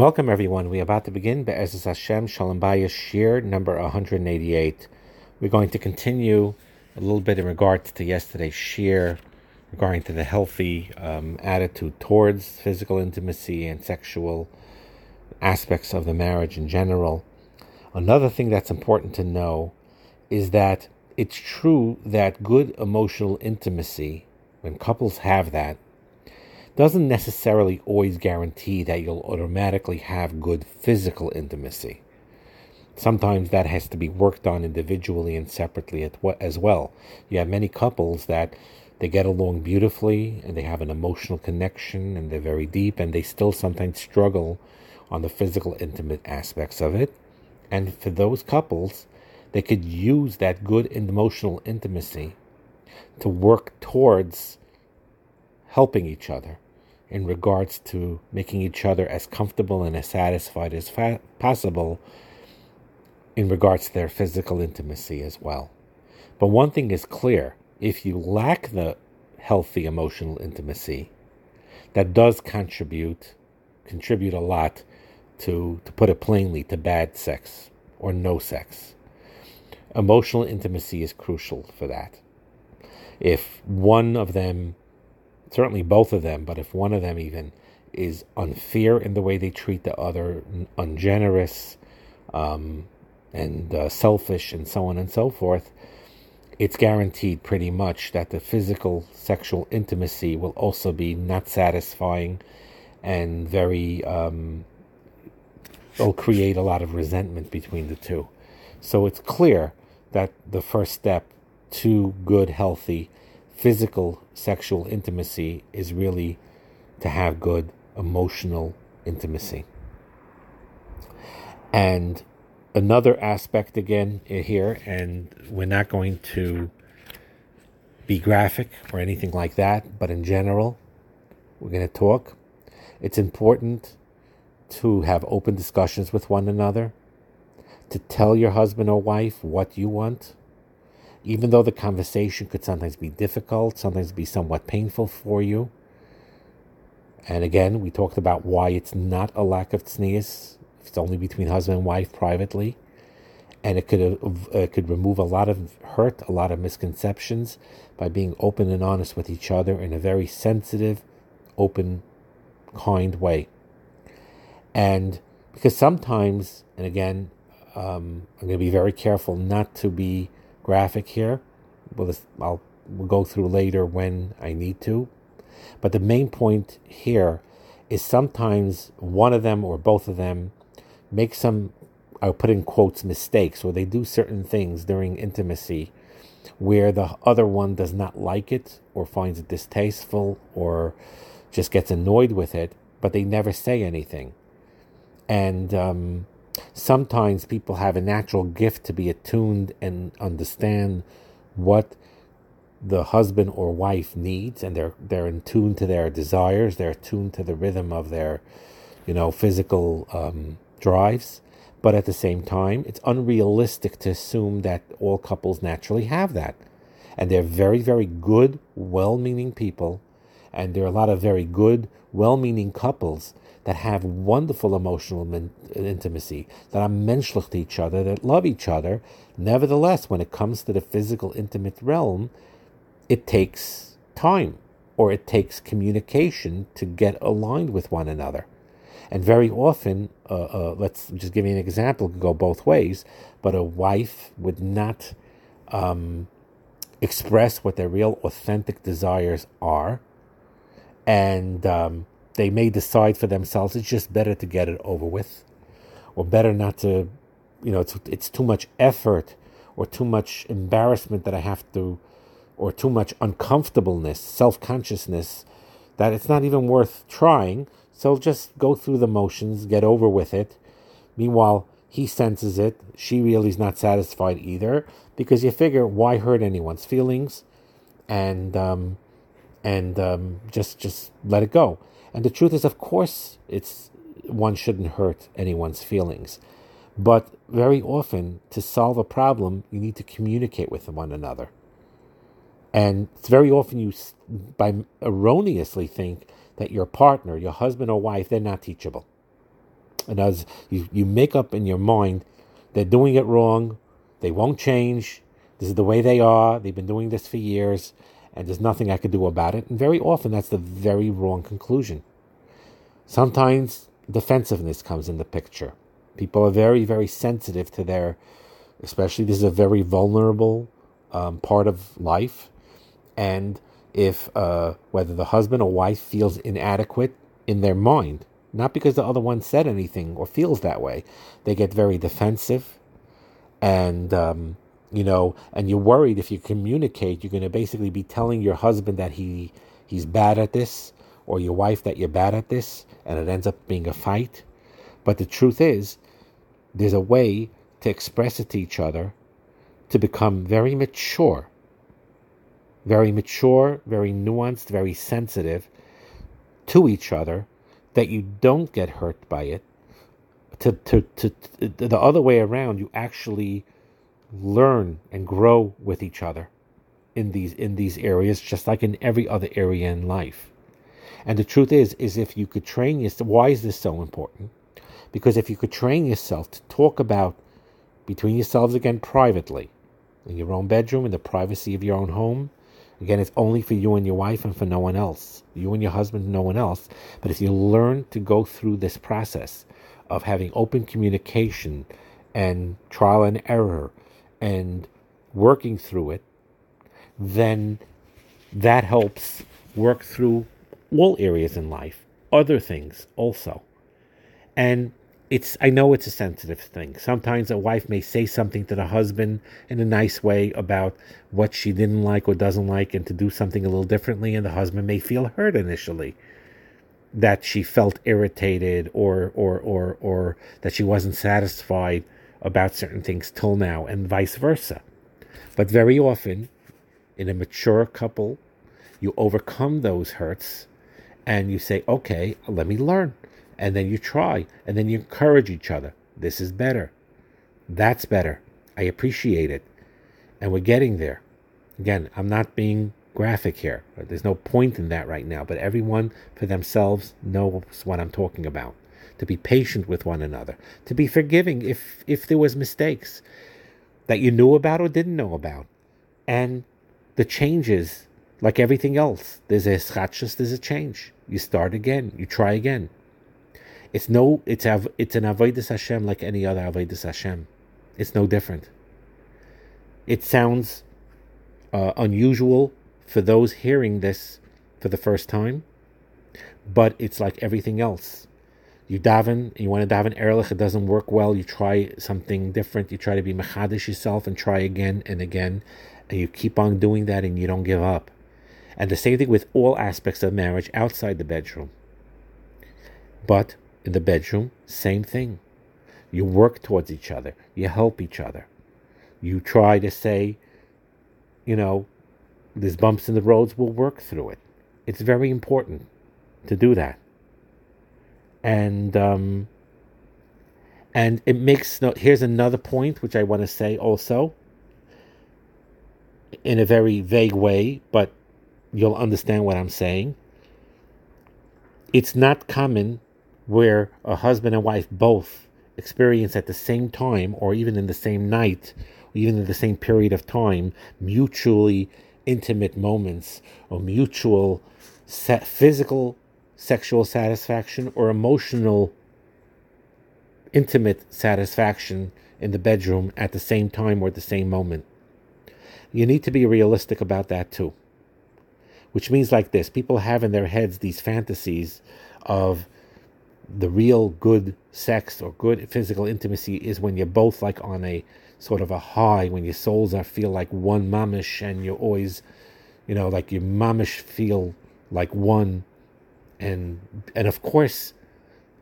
Welcome, everyone. We're about to begin B'ezras Hashem Shalom Bayis Shiur number 188. We're going to continue a little bit in regard to yesterday's Shiur regarding to the healthy um, attitude towards physical intimacy and sexual aspects of the marriage in general. Another thing that's important to know is that it's true that good emotional intimacy, when couples have that, doesn't necessarily always guarantee that you'll automatically have good physical intimacy. Sometimes that has to be worked on individually and separately as well. You have many couples that they get along beautifully and they have an emotional connection and they're very deep and they still sometimes struggle on the physical intimate aspects of it. And for those couples, they could use that good emotional intimacy to work towards helping each other in regards to making each other as comfortable and as satisfied as fa- possible in regards to their physical intimacy as well. But one thing is clear if you lack the healthy emotional intimacy, that does contribute contribute a lot to to put it plainly to bad sex or no sex. Emotional intimacy is crucial for that. If one of them certainly both of them, but if one of them even is unfair in the way they treat the other, ungenerous, um, and uh, selfish, and so on and so forth, it's guaranteed pretty much that the physical sexual intimacy will also be not satisfying and very, um, will create a lot of resentment between the two. So it's clear that the first step to good, healthy physical sexual intimacy is really to have good emotional intimacy. And another aspect again here, and we're not going to be graphic or anything like that, but in general, we're going to talk. It's important to have open discussions with one another, to tell your husband or wife what you want, even though the conversation could sometimes be difficult, sometimes be somewhat painful for you. And again, we talked about why it's not a lack of tznius. It's only between husband and wife privately. And it could, uh, it could remove a lot of hurt, a lot of misconceptions by being open and honest with each other in a very sensitive, open, kind way. And because sometimes, and again, um, I'm going to be very careful not to be graphic here. Well, I'll we'll go through later when I need to. But the main point here is sometimes one of them or both of them make some, I'll put in quotes, mistakes, or they do certain things during intimacy where the other one does not like it or finds it distasteful or just gets annoyed with it, but they never say anything. And um, sometimes people have a natural gift to be attuned and understand what the husband or wife needs and they're they're in tune to their desires they're tuned to the rhythm of their you know physical um, drives. But at the same time it's unrealistic to assume that all couples naturally have that. And they're very very good well-meaning people and there are a lot of very good well-meaning couples that have wonderful emotional min- intimacy, that are menschlich to each other, that love each other. Nevertheless, when it comes to the physical intimate realm, it takes time or it takes communication to get aligned with one another. And very often, uh, uh, let's just give you an example, it could go both ways, but a wife would not um, express what their real authentic desires are. And um, they may decide for themselves it's just better to get it over with, or better not to, you know, it's, it's too much effort or too much embarrassment that I have to, or too much uncomfortableness, self consciousness, that it's not even worth trying. So just go through the motions, get over with it. Meanwhile, he senses it. She really is not satisfied either because you figure why hurt anyone's feelings, and um, and um, just just let it go. And the truth is, of course, it's one shouldn't hurt anyone's feelings. But very often, to solve a problem, you need to communicate with one another. And it's very often you, by erroneously think that your partner, your husband or wife, they're not teachable. And as you, you make up in your mind they're doing it wrong, they won't change, this is the way they are, they've been doing this for years, and there's nothing I could do about it. And very often that's the very wrong conclusion. Sometimes defensiveness comes in the picture. People are very, very sensitive to their, especially this is a very vulnerable um, part of life. And if uh, whether the husband or wife feels inadequate in their mind, not because the other one said anything or feels that way, they get very defensive, and um, you know, and you're worried if you communicate, you're going to basically be telling your husband that he he's bad at this, or your wife that you're bad at this, and it ends up being a fight. But the truth is, there's a way to express it to each other to become very mature, very mature, very nuanced, very sensitive to each other, that you don't get hurt by it. To, to, to, to the other way around, you actually learn and grow with each other in these in these areas, just like in every other area in life. And the truth is, is if you could train yourself, why is this so important? Because if you could train yourself to talk about between yourselves again privately, in your own bedroom, in the privacy of your own home, again, it's only for you and your wife and for no one else. You and your husband, no one else. But if you learn to go through this process of having open communication and trial and error and working through it, then that helps work through all areas in life, other things also. And it's I know it's a sensitive thing. Sometimes a wife may say something to the husband in a nice way about what she didn't like or doesn't like and to do something a little differently and the husband may feel hurt initially that she felt irritated or or or or that she wasn't satisfied about certain things till now and vice versa. But very often in a mature couple you overcome those hurts and you say, "Okay, let me learn." and then you try, and then you encourage each other. This is better. That's better. I appreciate it. And we're getting there. Again, I'm not being graphic here. There's no point in that right now, but everyone for themselves knows what I'm talking about. To be patient with one another, to be forgiving if if there was mistakes that you knew about or didn't know about. And the changes, like everything else, there's a schatchus, there's a change. You start again, you try again. It's no, it's a, it's an avodas Hashem like any other avodas Hashem. It's no different. It sounds uh, unusual for those hearing this for the first time, but it's like everything else. You daven, you want to daven erlich, it doesn't work well. You try something different. You try to be mechadesh yourself and try again and again, and you keep on doing that, and you don't give up. And the same thing with all aspects of marriage outside the bedroom. But in the bedroom, same thing. You work towards each other, you help each other. You try to say, you know, there's bumps in the roads, we'll work through it. It's very important to do that. And um, and it makes no here's another point which I want to say also in a very vague way, but you'll understand what I'm saying. It's not common where a husband and wife both experience at the same time or even in the same night or even in the same period of time mutually intimate moments or mutual physical sexual satisfaction or emotional intimate satisfaction in the bedroom at the same time or at the same moment. You need to be realistic about that too. Which means like this people have in their heads these fantasies of the real good sex or good physical intimacy is when you're both like on a sort of a high, when your souls are feel like one mamish and you're always, you know, like your mamish feel like one. And and of course,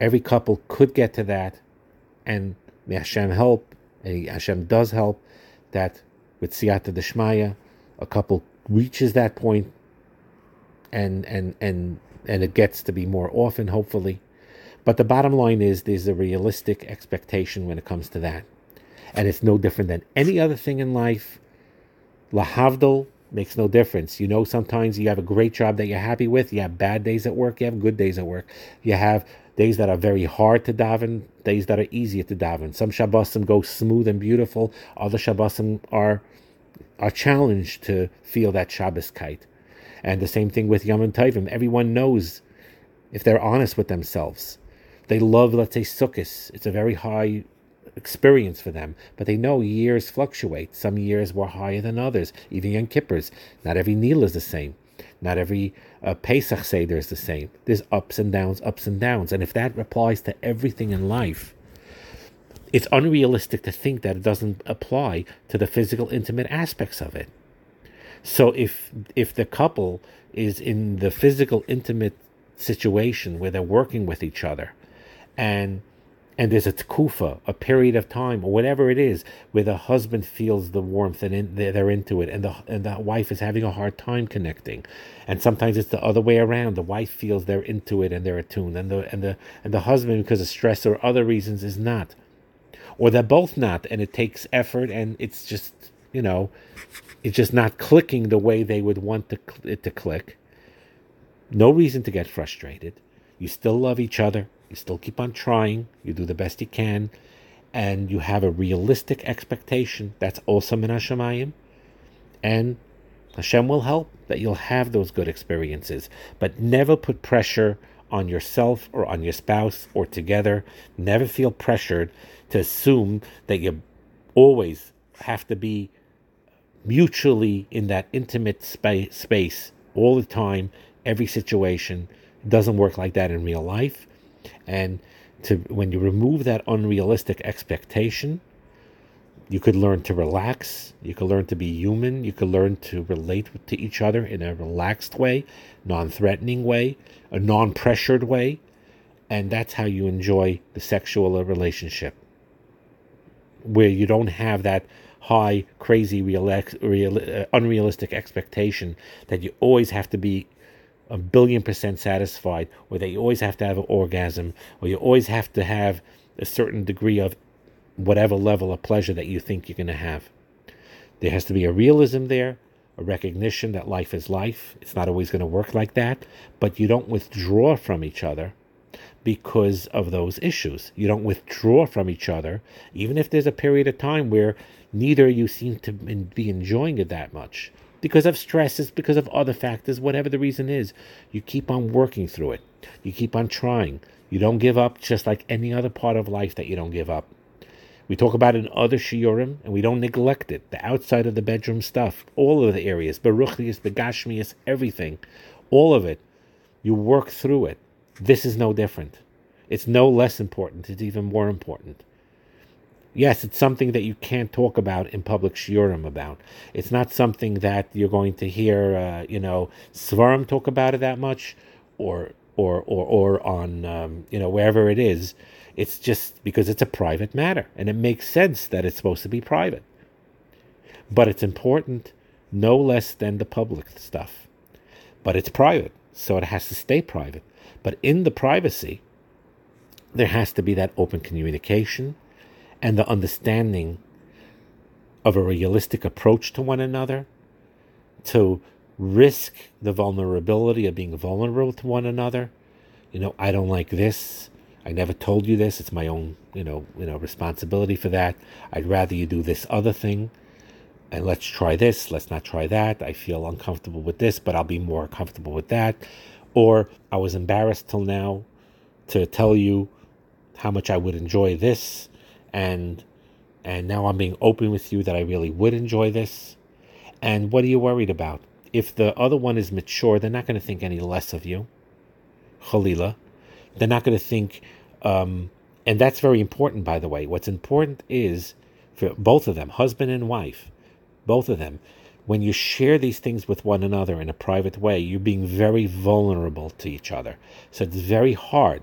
every couple could get to that, and may Hashem help, and Hashem does help, that with siyata deshmaya, a couple reaches that point, and and and and it gets to be more often, hopefully. But the bottom line is there's a realistic expectation when it comes to that. And it's no different than any other thing in life. Lahavdil makes no difference. You know, sometimes you have a great job that you're happy with. You have bad days at work. You have good days at work. You have days that are very hard to daven, days that are easier to daven. Some Shabbosim go smooth and beautiful. Other Shabbosim are are challenged to feel that Shabbos kite. And the same thing with Yom Tovim. Everyone knows if they're honest with themselves. They love, let's say, Sukkot. It's a very high experience for them, but they know years fluctuate. Some years were higher than others, even Yom Kippur's. Not every Neilah is the same. Not every uh, Pesach Seder is the same. There's ups and downs, ups and downs. And if that applies to everything in life, it's unrealistic to think that it doesn't apply to the physical, intimate aspects of it. So if if the couple is in the physical, intimate situation where they're working with each other, and and there's a tkufa, a period of time, or whatever it is, where the husband feels the warmth and in, they're into it, and the and the wife is having a hard time connecting, and sometimes it's the other way around. The wife feels they're into it and they're attuned, and the and the and the husband, because of stress or other reasons, is not, or they're both not, and it takes effort, and it's just you know, it's just not clicking the way they would want to, it to click. No reason to get frustrated. You still love each other you still keep on trying, you do the best you can, and you have a realistic expectation. That's also min Hashemayim. And Hashem will help that you'll have those good experiences. But never put pressure on yourself or on your spouse or together. Never feel pressured to assume that you always have to be mutually in that intimate spa- space all the time, every situation. It doesn't work like that in real life. And to when you remove that unrealistic expectation, you could learn to relax. You could learn to be human. You could learn to relate to each other in a relaxed way, non threatening way, a non pressured way. And that's how you enjoy the sexual relationship, where you don't have that high, crazy, real, real, uh, unrealistic expectation that you always have to be a billion percent satisfied, or that you always have to have an orgasm, or you always have to have a certain degree of whatever level of pleasure that you think you're going to have. There has to be a realism there, a recognition that life is life. It's not always going to work like that, but you don't withdraw from each other because of those issues. You don't withdraw from each other, even if there's a period of time where neither you seem to be enjoying it that much because of stress, it's because of other factors, whatever the reason is. You keep on working through it. You keep on trying. You don't give up, just like any other part of life that you don't give up. We talk about in other shiurim, and we don't neglect it. The outside of the bedroom stuff, all of the areas, beruchnius, begashmius, everything, all of it. You work through it. This is no different. It's no less important. It's even more important. Yes, it's something that you can't talk about in public shiurim about. It's not something that you're going to hear, uh, you know, svarim talk about it that much, or or or or on um, you know wherever it is. It's just because it's a private matter, and it makes sense that it's supposed to be private. But it's important, no less than the public stuff. But it's private, so it has to stay private. But in the privacy, there has to be that open communication and the understanding of a realistic approach to one another, to risk the vulnerability of being vulnerable to one another. You know, I don't like this. I never told you this. It's my own, you know, you know, responsibility for that. I'd rather you do this other thing. And let's try this. Let's not try that. I feel uncomfortable with this, but I'll be more comfortable with that. Or I was embarrassed till now to tell you how much I would enjoy this and and now I'm being open with you that I really would enjoy this. And what are you worried about? If the other one is mature, they're not going to think any less of you. Khalila. They're not going to think, um, and that's very important, by the way. What's important is for both of them, husband and wife, both of them, when you share these things with one another in a private way, you're being very vulnerable to each other. So it's very hard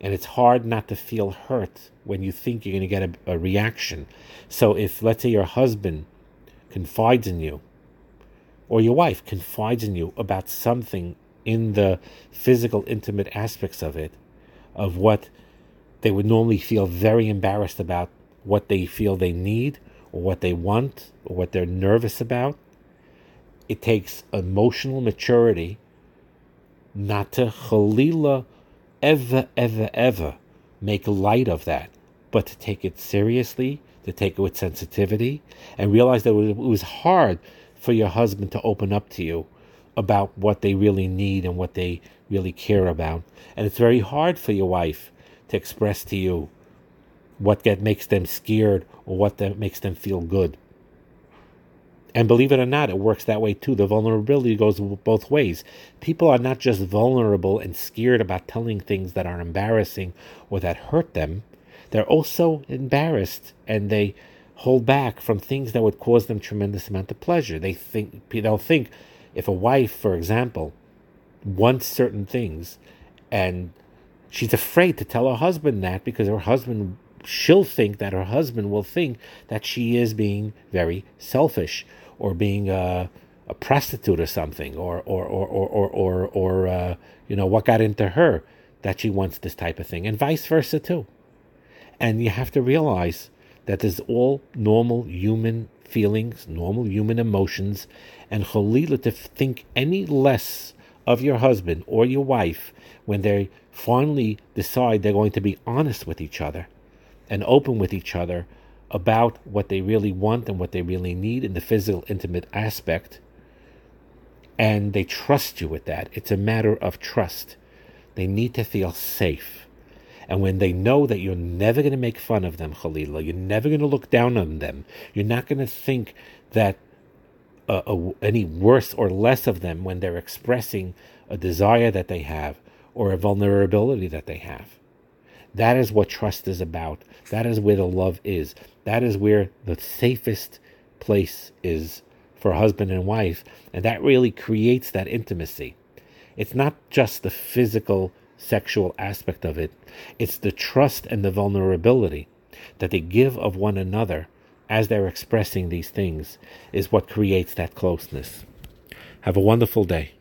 and it's hard not to feel hurt when you think you're going to get a, a, reaction. So, if let's say your husband confides in you, or your wife confides in you about something in the physical, intimate aspects of it, of what they would normally feel very embarrassed about, what they feel they need, or what they want, or what they're nervous about, it takes emotional maturity not to chalila ever, ever, ever make light of that, but to take it seriously, to take it with sensitivity, and realize that it was hard for your husband to open up to you about what they really need and what they really care about. And it's very hard for your wife to express to you what get, makes them scared or what that makes them feel good. And believe it or not, it works that way too. The vulnerability goes both ways. People are not just vulnerable and scared about telling things that are embarrassing or that hurt them, they're also embarrassed and they hold back from things that would cause them tremendous amount of pleasure. They think they'll think if a wife, for example, wants certain things and she's afraid to tell her husband that because her husband she'll think that her husband will think that she is being very selfish or being a, a prostitute or something, or or or or or or, or uh, you know what got into her that she wants this type of thing, and vice versa too. And you have to realize that there's all normal human feelings, normal human emotions, and chalila to think any less of your husband or your wife when they finally decide they're going to be honest with each other and open with each other about what they really want and what they really need in the physical, intimate aspect. And they trust you with that. It's a matter of trust. They need to feel safe. And when they know that you're never going to make fun of them, Khalila, you're never going to look down on them, you're not going to think that uh, uh, any worse or less of them when they're expressing a desire that they have or a vulnerability that they have. That is what trust is about. That is where the love is. That is where the safest place is for husband and wife. And that really creates that intimacy. It's not just the physical, sexual aspect of it, it's the trust and the vulnerability that they give of one another as they're expressing these things is what creates that closeness. Have a wonderful day.